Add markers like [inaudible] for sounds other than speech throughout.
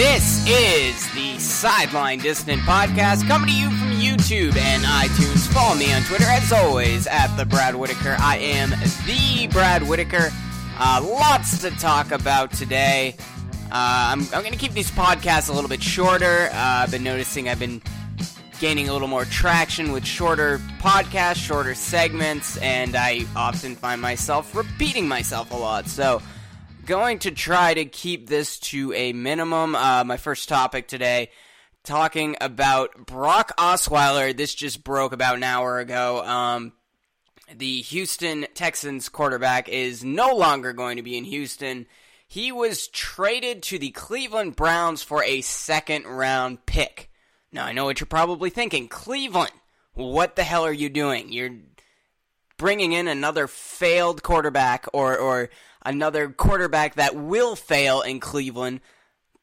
This is the Sideline Dissident Podcast coming to you from YouTube and iTunes. Follow me on Twitter as always at the Brad Whitaker. I am the Brad Whitaker. Uh, lots to talk about today. Uh, I'm, I'm going to keep these podcasts a little bit shorter. Uh, I've been noticing I've been gaining a little more traction with shorter podcasts, shorter segments, and I often find myself repeating myself a lot. So, going to try to keep this to a minimum. Uh, my first topic today, talking about Brock Osweiler. This just broke about an hour ago. Um, the Houston Texans quarterback is no longer going to be in Houston. He was traded to the Cleveland Browns for a second round pick. Now, I know what you're probably thinking. Cleveland, what the hell are you doing? You're bringing in another failed quarterback or, or another quarterback that will fail in Cleveland,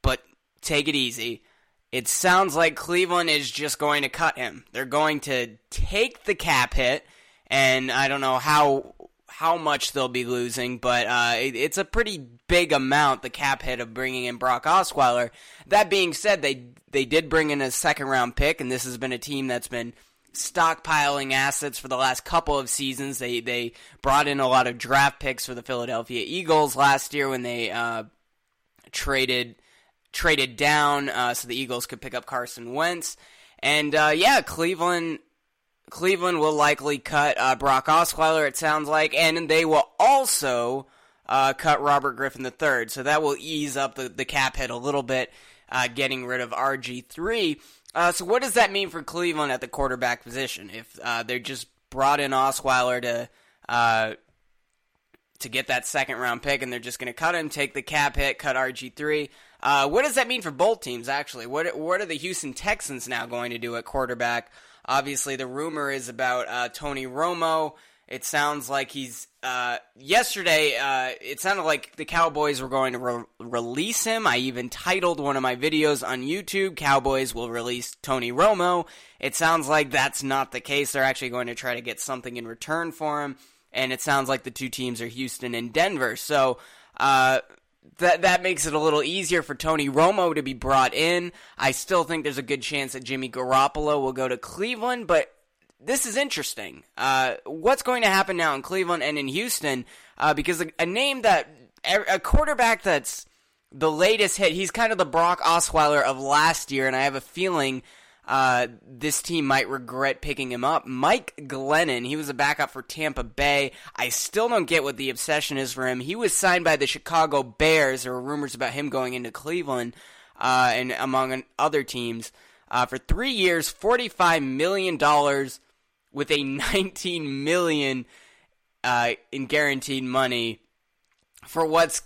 but take it easy. It sounds like Cleveland is just going to cut him. They're going to take the cap hit, and I don't know how how much they'll be losing, but uh, it, it's a pretty big amount, the cap hit of bringing in Brock Osweiler. That being said, they they did bring in a second round pick, and this has been a team that's been stockpiling assets for the last couple of seasons. They they brought in a lot of draft picks for the Philadelphia Eagles last year when they uh, traded traded down uh, so the Eagles could pick up Carson Wentz. And uh, yeah, Cleveland Cleveland will likely cut uh, Brock Osweiler, it sounds like, and they will also uh, cut Robert Griffin III. So that will ease up the, the cap hit a little bit, uh, getting rid of RG3. Uh, so what does that mean for Cleveland at the quarterback position? If uh, they just brought in Osweiler to uh, to get that second round pick, and they're just going to cut him, take the cap hit, cut RG3. what does that mean for both teams? Actually, what what are the Houston Texans now going to do at quarterback? Obviously, the rumor is about uh, Tony Romo. It sounds like he's. Uh, yesterday, uh, it sounded like the Cowboys were going to re- release him. I even titled one of my videos on YouTube, Cowboys will release Tony Romo. It sounds like that's not the case. They're actually going to try to get something in return for him. And it sounds like the two teams are Houston and Denver. So, uh, that that makes it a little easier for Tony Romo to be brought in. I still think there's a good chance that Jimmy Garoppolo will go to Cleveland, but this is interesting. Uh, what's going to happen now in Cleveland and in Houston? Uh, because a, a, name that a quarterback that's the latest hit, he's kind of the Brock Osweiler of last year, and I have a feeling uh, this team might regret picking him up. Mike Glennon, he was a backup for Tampa Bay. I still don't get what the obsession is for him. He was signed by the Chicago Bears. There were rumors about him going into Cleveland uh, and among other teams uh, for three years, forty-five million dollars with a [laughs] nineteen million uh, in guaranteed money for what's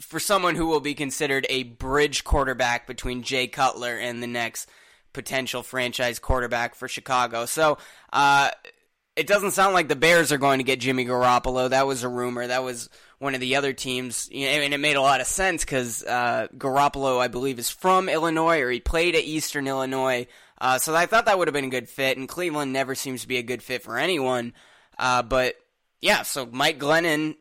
for someone who will be considered a bridge quarterback between Jay Cutler and the next potential franchise quarterback for Chicago. So uh, it doesn't sound like the Bears are going to get Jimmy Garoppolo. That was a rumor. That was one of the other teams, you know, and it made a lot of sense because uh, Garoppolo, I believe, is from Illinois or he played at Eastern Illinois. Uh, so I thought that would have been a good fit, and Cleveland never seems to be a good fit for anyone. Uh, but yeah, so Mike Glennon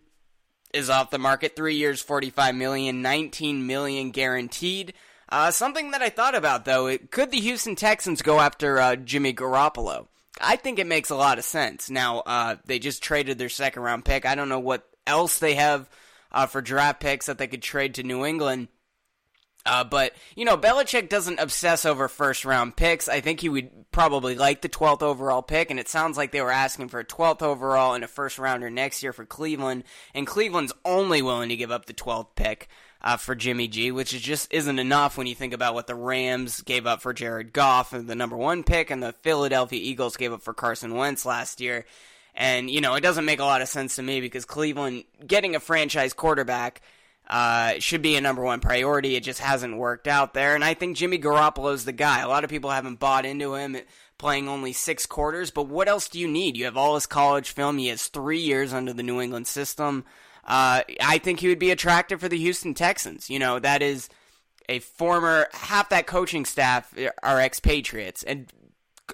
is off the market, three years, forty-five million, nineteen million guaranteed. Uh, something that I thought about though, it, could the Houston Texans go after uh, Jimmy Garoppolo? I think it makes a lot of sense. Now uh, they just traded their second round pick. I don't know what else they have uh, for draft picks that they could trade to New England. Uh, but you know, Belichick doesn't obsess over first round picks. I think he would probably like the 12th overall pick, and it sounds like they were asking for a 12th overall and a first rounder next year for Cleveland. And Cleveland's only willing to give up the 12th pick uh, for Jimmy G, which is just isn't enough when you think about what the Rams gave up for Jared Goff and the number one pick, and the Philadelphia Eagles gave up for Carson Wentz last year. And you know, it doesn't make a lot of sense to me because Cleveland getting a franchise quarterback uh, should be a number one priority. It just hasn't worked out there, and I think Jimmy Garoppolo is the guy. A lot of people haven't bought into him playing only six quarters, but what else do you need? You have all his college film. He has three years under the New England system. Uh, I think he would be attractive for the Houston Texans. You know, that is a former half that coaching staff are expatriates and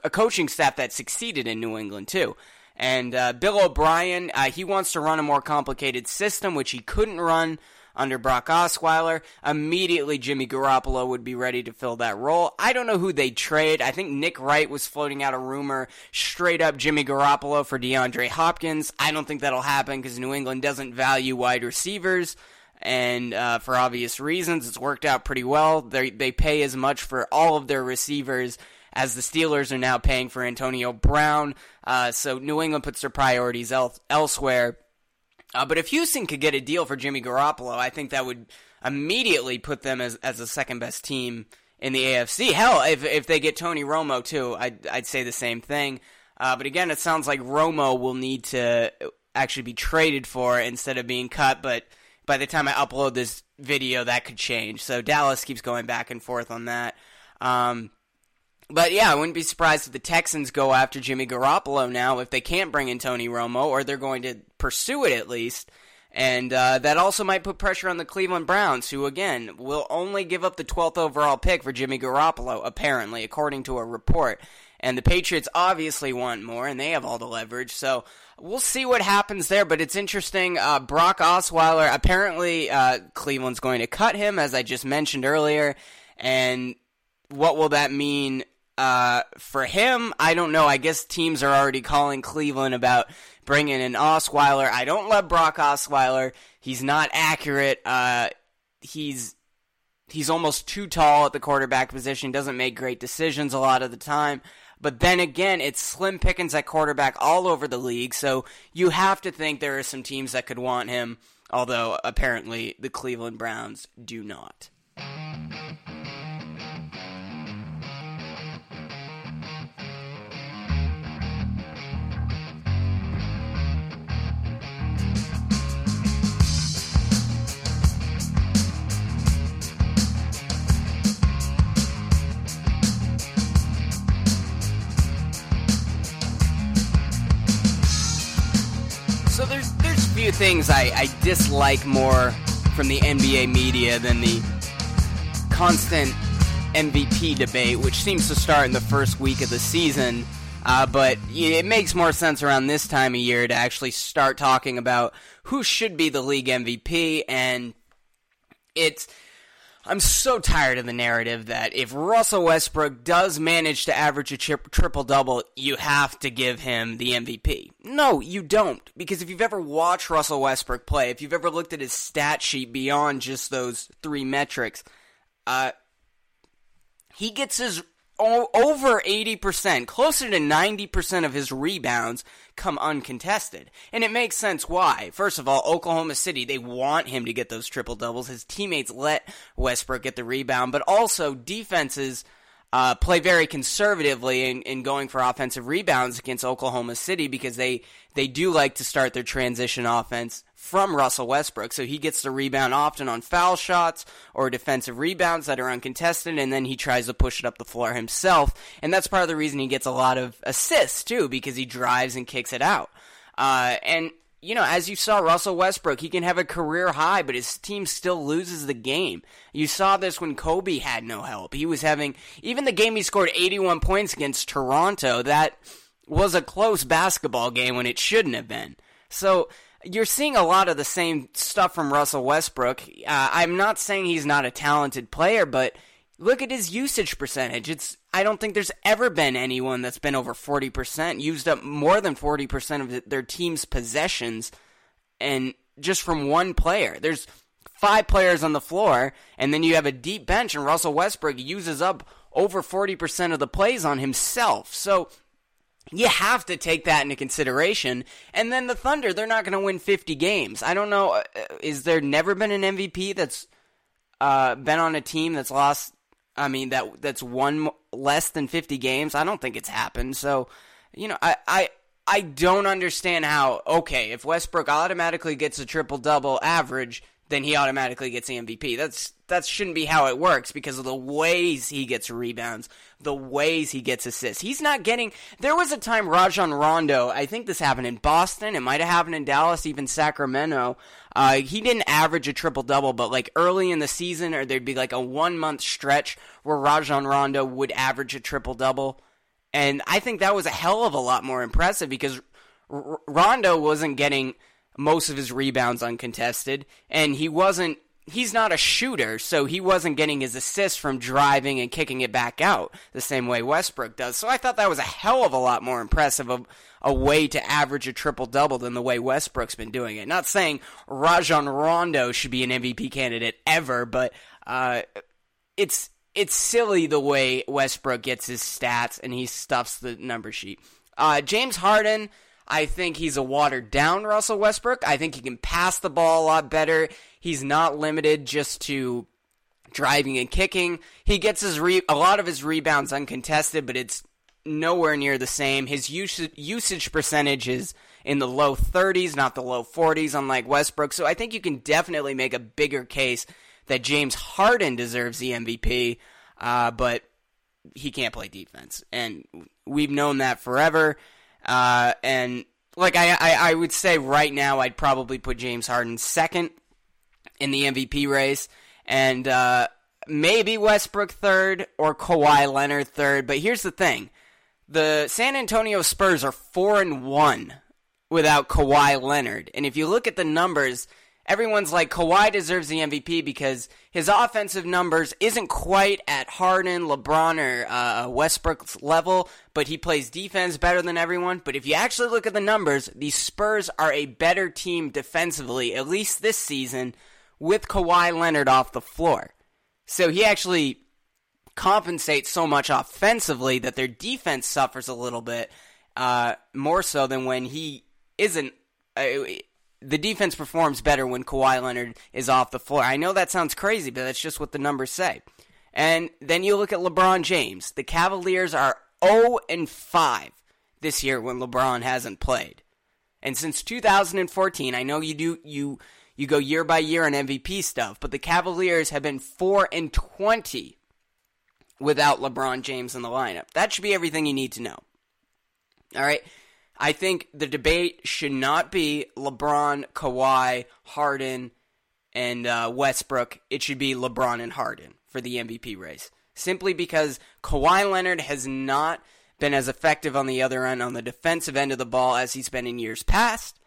a coaching staff that succeeded in New England too. And uh, Bill O'Brien, uh, he wants to run a more complicated system, which he couldn't run under Brock Osweiler. Immediately, Jimmy Garoppolo would be ready to fill that role. I don't know who they trade. I think Nick Wright was floating out a rumor straight up Jimmy Garoppolo for DeAndre Hopkins. I don't think that'll happen because New England doesn't value wide receivers. And uh, for obvious reasons, it's worked out pretty well. They they pay as much for all of their receivers as the Steelers are now paying for Antonio Brown. Uh, so New England puts their priorities el- elsewhere. Uh, but if Houston could get a deal for Jimmy Garoppolo, I think that would immediately put them as as the second best team in the AFC. Hell, if if they get Tony Romo too, I'd I'd say the same thing. Uh, but again, it sounds like Romo will need to actually be traded for instead of being cut. But by the time I upload this video, that could change. So Dallas keeps going back and forth on that. Um, but yeah, I wouldn't be surprised if the Texans go after Jimmy Garoppolo now if they can't bring in Tony Romo, or they're going to pursue it at least. And uh, that also might put pressure on the Cleveland Browns, who again will only give up the 12th overall pick for Jimmy Garoppolo, apparently, according to a report. And the Patriots obviously want more, and they have all the leverage. So we'll see what happens there. But it's interesting. Uh, Brock Osweiler, apparently, uh, Cleveland's going to cut him, as I just mentioned earlier. And what will that mean uh, for him, I don't know. I guess teams are already calling Cleveland about bringing in Osweiler. I don't love Brock Osweiler. He's not accurate. Uh, he's he's almost too tall at the quarterback position. Doesn't make great decisions a lot of the time. But then again, it's slim pickings at quarterback all over the league. So you have to think there are some teams that could want him. Although apparently the Cleveland Browns do not. Few things I, I dislike more from the NBA media than the constant MVP debate, which seems to start in the first week of the season. Uh, but it makes more sense around this time of year to actually start talking about who should be the league MVP. And it's I'm so tired of the narrative that if Russell Westbrook does manage to average a tri- triple double, you have to give him the MVP. No, you don't. Because if you've ever watched Russell Westbrook play, if you've ever looked at his stat sheet beyond just those three metrics, uh, he gets his over 80%, closer to 90% of his rebounds come uncontested. And it makes sense why. First of all, Oklahoma City, they want him to get those triple doubles. His teammates let Westbrook get the rebound, but also defenses uh, play very conservatively in, in going for offensive rebounds against Oklahoma City because they, they do like to start their transition offense from Russell Westbrook. So he gets the rebound often on foul shots or defensive rebounds that are uncontested, and then he tries to push it up the floor himself. And that's part of the reason he gets a lot of assists, too, because he drives and kicks it out. Uh, and you know, as you saw Russell Westbrook, he can have a career high, but his team still loses the game. You saw this when Kobe had no help. He was having, even the game he scored 81 points against Toronto, that was a close basketball game when it shouldn't have been. So, you're seeing a lot of the same stuff from Russell Westbrook. Uh, I'm not saying he's not a talented player, but look at his usage percentage. It's I don't think there's ever been anyone that's been over 40%, used up more than 40% of their team's possessions and just from one player. There's five players on the floor and then you have a deep bench and Russell Westbrook uses up over 40% of the plays on himself. So you have to take that into consideration. And then the Thunder, they're not going to win 50 games. I don't know. Uh, is there never been an MVP that's uh, been on a team that's lost I mean that that's one less than 50 games. I don't think it's happened. So, you know, I I I don't understand how okay, if Westbrook automatically gets a triple double average, then he automatically gets the MVP. That's that shouldn't be how it works because of the ways he gets rebounds, the ways he gets assists. He's not getting. There was a time Rajon Rondo. I think this happened in Boston. It might have happened in Dallas, even Sacramento. Uh, he didn't average a triple double, but like early in the season, or there'd be like a one month stretch where Rajon Rondo would average a triple double, and I think that was a hell of a lot more impressive because R- Rondo wasn't getting most of his rebounds uncontested, and he wasn't he's not a shooter, so he wasn't getting his assists from driving and kicking it back out the same way Westbrook does. So I thought that was a hell of a lot more impressive of a way to average a triple double than the way Westbrook's been doing it. Not saying Rajon Rondo should be an MVP candidate ever, but uh, it's it's silly the way Westbrook gets his stats and he stuffs the number sheet. Uh, James Harden. I think he's a watered down Russell Westbrook. I think he can pass the ball a lot better. He's not limited just to driving and kicking. He gets his re- a lot of his rebounds uncontested, but it's nowhere near the same. His usage, usage percentage is in the low 30s, not the low 40s, unlike Westbrook. So I think you can definitely make a bigger case that James Harden deserves the MVP, uh, but he can't play defense, and we've known that forever. Uh, and like I, I, I would say right now, I'd probably put James Harden second in the MVP race, and uh, maybe Westbrook third or Kawhi Leonard third. But here's the thing: the San Antonio Spurs are four and one without Kawhi Leonard, and if you look at the numbers, everyone's like Kawhi deserves the MVP because his offensive numbers isn't quite at Harden, LeBron, or uh, Westbrook's level, but he plays defense better than everyone. But if you actually look at the numbers, the Spurs are a better team defensively, at least this season, with Kawhi Leonard off the floor. So he actually compensates so much offensively that their defense suffers a little bit uh, more so than when he isn't. The defense performs better when Kawhi Leonard is off the floor. I know that sounds crazy, but that's just what the numbers say. And then you look at LeBron James. The Cavaliers are 0 and 5 this year when LeBron hasn't played. And since 2014, I know you do you you go year by year on MVP stuff, but the Cavaliers have been 4 and 20 without LeBron James in the lineup. That should be everything you need to know. All right. I think the debate should not be LeBron, Kawhi, Harden, and uh, Westbrook. It should be LeBron and Harden for the MVP race. Simply because Kawhi Leonard has not been as effective on the other end, on the defensive end of the ball, as he's been in years past.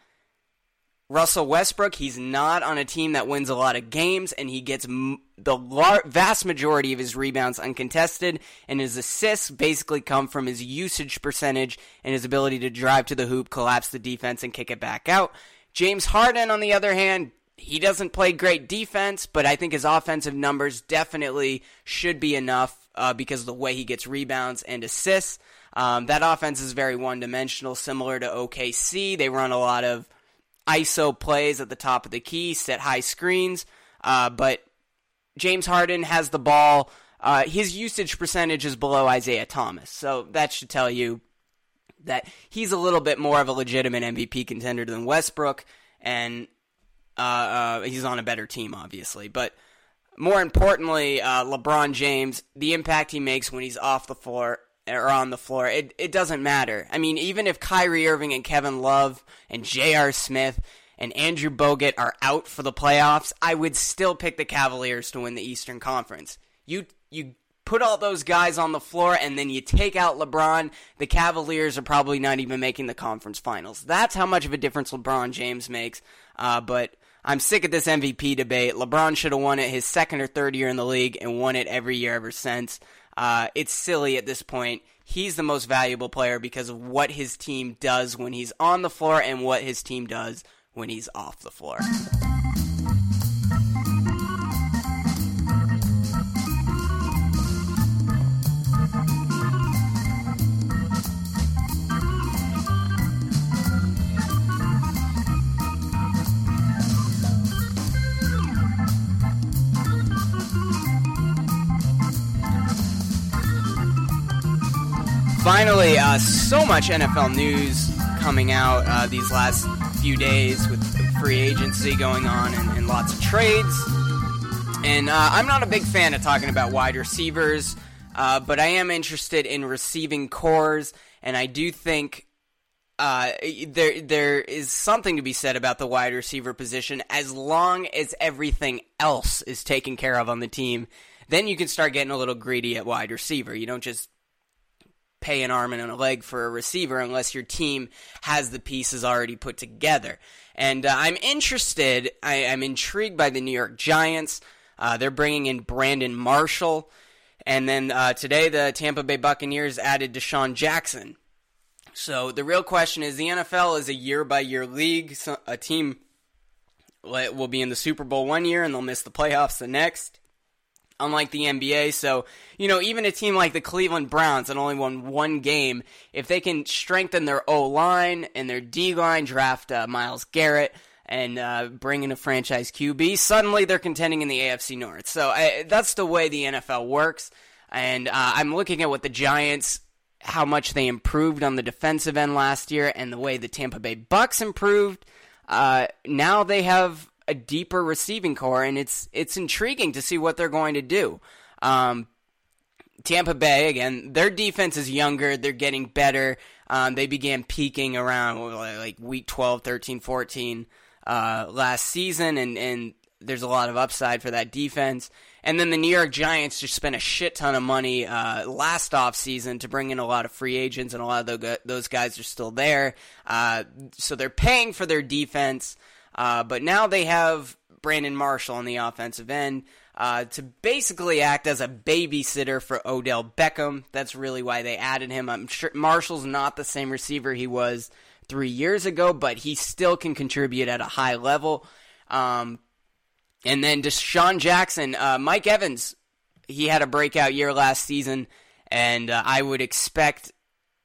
Russell Westbrook, he's not on a team that wins a lot of games, and he gets m- the lar- vast majority of his rebounds uncontested, and his assists basically come from his usage percentage and his ability to drive to the hoop, collapse the defense, and kick it back out. James Harden, on the other hand, he doesn't play great defense, but I think his offensive numbers definitely should be enough uh, because of the way he gets rebounds and assists. Um, that offense is very one dimensional, similar to OKC. They run a lot of ISO plays at the top of the key, set high screens. Uh, but James Harden has the ball. Uh, his usage percentage is below Isaiah Thomas. So that should tell you that he's a little bit more of a legitimate MVP contender than Westbrook. And uh, uh, he's on a better team, obviously. But more importantly, uh, LeBron James, the impact he makes when he's off the floor or on the floor, it, it doesn't matter. I mean, even if Kyrie Irving and Kevin Love and J.R. Smith and Andrew Bogut are out for the playoffs, I would still pick the Cavaliers to win the Eastern Conference. You you put all those guys on the floor and then you take out LeBron, the Cavaliers are probably not even making the conference finals. That's how much of a difference LeBron James makes. Uh, but I'm sick of this MVP debate. LeBron should have won it his second or third year in the league and won it every year ever since. Uh, it's silly at this point. He's the most valuable player because of what his team does when he's on the floor and what his team does when he's off the floor. [laughs] uh, so much NFL news coming out uh, these last few days with free agency going on and, and lots of trades. And uh, I'm not a big fan of talking about wide receivers, uh, but I am interested in receiving cores, and I do think uh, there there is something to be said about the wide receiver position as long as everything else is taken care of on the team. Then you can start getting a little greedy at wide receiver. You don't just pay an arm and a leg for a receiver unless your team has the pieces already put together. And uh, I'm interested, I, am intrigued by the New York Giants. Uh, they're bringing in Brandon Marshall. And then uh, today, the Tampa Bay Buccaneers added DeSean Jackson. So the real question is the NFL is a year by year league. So a team will be in the Super Bowl one year and they'll miss the playoffs the next unlike the NBA. So, you know, even a team like the Cleveland Browns that only won one game, if they can strengthen their O line and their D line, draft uh, Myles Garrett, and uh, bring in a franchise QB, suddenly they're contending in the AFC North. So I, that's the way the NFL works. And uh, I'm looking at what the Giants, how much they improved on the defensive end last year, and the way the Tampa Bay Bucks improved. Uh, now they have a deeper receiving core, and it's it's intriguing to see what they're going to do. Um, Tampa Bay again, their defense is younger, they're getting better. Um, they began peaking around like week 12, 13, 14 uh, last season, and, and there's a lot of upside for that defense. And then the New York Giants just spent a shit ton of money uh, last offseason to bring in a lot of free agents, and a lot of those guys are still there. Uh, so they're paying for their defense. Uh, but now they have Brandon Marshall on the offensive end uh, to basically act as a babysitter for Odell Beckham. That's really why they added him. I'm sure Marshall's not the same receiver he was three years ago, but he still can contribute at a high level. Um, and then DeSean Jackson, uh, Mike Evans, he had a breakout year last season, and uh, I would expect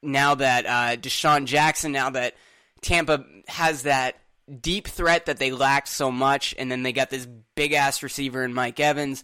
now that uh, DeSean Jackson, now that Tampa has that deep threat that they lacked so much, and then they got this big ass receiver in Mike Evans.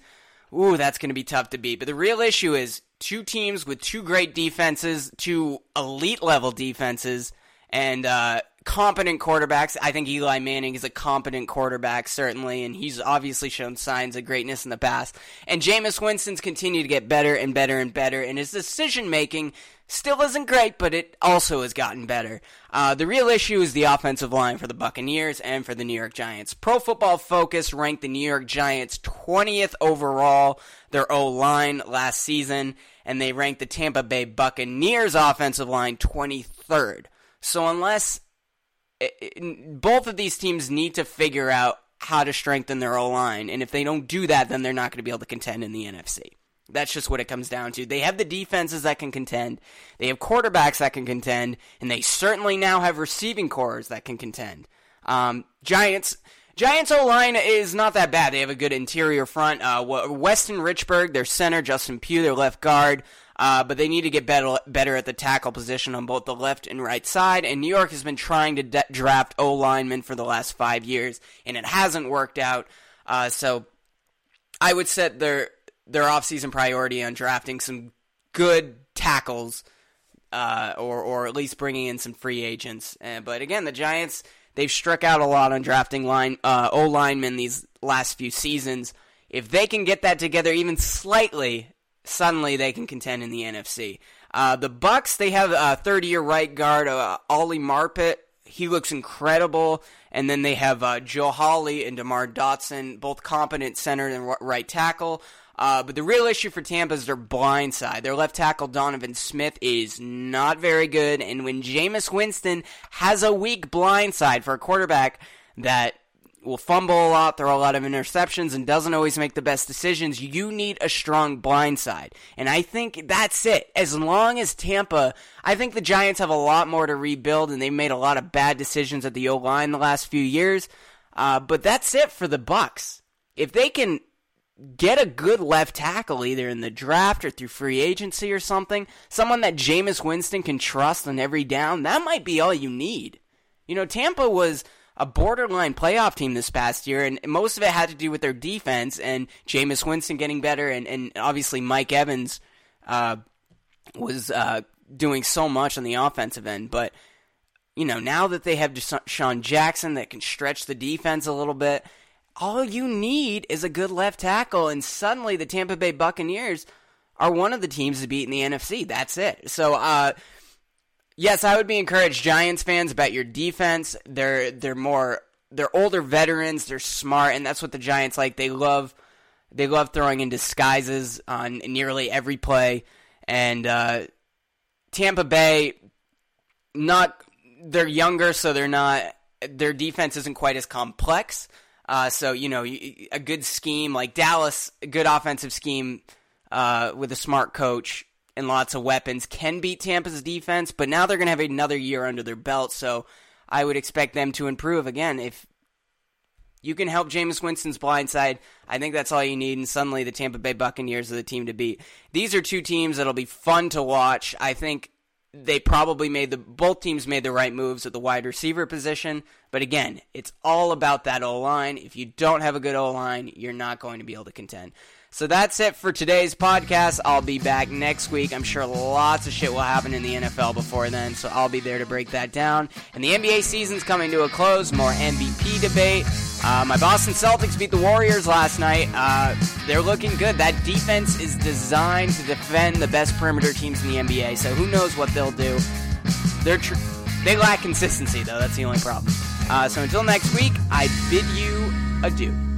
Ooh, that's going to be tough to beat. But the real issue is two teams with two great defenses, two elite level defenses, and uh, competent quarterbacks. I think Eli Manning is a competent quarterback, certainly, and he's obviously shown signs of greatness in the past. And Jameis Winston's continued to get better and better and better, and his decision making still isn't great, but it also has gotten better. Uh, the real issue is the offensive line for the Buccaneers and for the New York Giants. Pro Football Focus ranked the New York Giants 20th overall, their O line last season, and they ranked the Tampa Bay Buccaneers offensive line 23rd. So unless it, it, both of these teams need to figure out how to strengthen their O line, and if they don't do that, then they're not going to be able to contend in the NFC. That's just what it comes down to. They have the defenses that can contend. They have quarterbacks that can contend, and they certainly now have receiving cores that can contend. Um, Giants. Giants O line is not that bad. They have a good interior front. Uh, Weston Richburg, their center, Justin Pugh, their left guard. Uh, but they need to get better, better at the tackle position on both the left and right side. And New York has been trying to de- draft O linemen for the last five years, and it hasn't worked out. Uh, so I would set their their offseason priority on drafting some good tackles, uh, or or at least bringing in some free agents. Uh, but again, the Giants they've struck out a lot on drafting line uh, O linemen these last few seasons. If they can get that together even slightly, suddenly they can contend in the NFC. Uh, the Bucks they have a third year right guard uh, Ali Marpet. He looks incredible. And then they have uh, Joe Hawley and DeMar Dotson, both competent center and right tackle. Uh, but the real issue for Tampa is their blind side. Their left tackle, Donovan Smith, is not very good. And when Jameis Winston has a weak blind side for a quarterback that will fumble a lot, throw a lot of interceptions, and doesn't always make the best decisions, you need a strong blind side. And I think that's it. As long as Tampa, I think the Giants have a lot more to rebuild, and they've made a lot of bad decisions at the O line the last few years. Uh, but that's it for the Bucks. If they can get a good left tackle either in the draft or through free agency or something. Someone that Jameis Winston can trust on every down. That might be all you need. You know, Tampa was a borderline playoff team this past year, and most of it had to do with their defense and Jameis Winston getting better, and, and obviously Mike Evans uh, was uh, doing so much on the offensive end. But, you know, now that they have DeSean Jackson that can stretch the defense a little bit, all you need is a good left tackle, and suddenly the Tampa Bay Buccaneers are one of the teams to beat in the NFC. That's it. So, uh, yes, I would be encouraged, Giants fans, about your defense. They're they're more they're older veterans. They're smart, and that's what the Giants like. They love they love throwing in disguises on nearly every play, and uh, Tampa Bay, not they're younger, so they're not their defense isn't quite as complex. Uh, so you know, a good scheme like Dallas, a good offensive scheme uh, with a smart coach and lots of weapons can beat Tampa's defense. But now they're going to have another year under their belt, so I would expect them to improve again. If you can help Jameis Winston's blind side, I think that's all you need. And suddenly, the Tampa Bay Buccaneers are the team to beat. These are two teams that'll be fun to watch. I think they probably made the both teams made the right moves at the wide receiver position. But again, it's all about that O line. If you don't have a good O line, you're not going to be able to contend. So that's it for today's podcast. I'll be back next week. I'm sure lots of shit will happen in the NFL before then, so I'll be there to break that down. And the NBA season's coming to a close. More MVP debate. Uh, my Boston Celtics beat the Warriors last night. Uh, they're looking good. That defense is designed to defend the best perimeter teams in the NBA, so who knows what they'll do. They're tr- they lack consistency, though. That's the only problem. Uh, so until next week, I bid you adieu.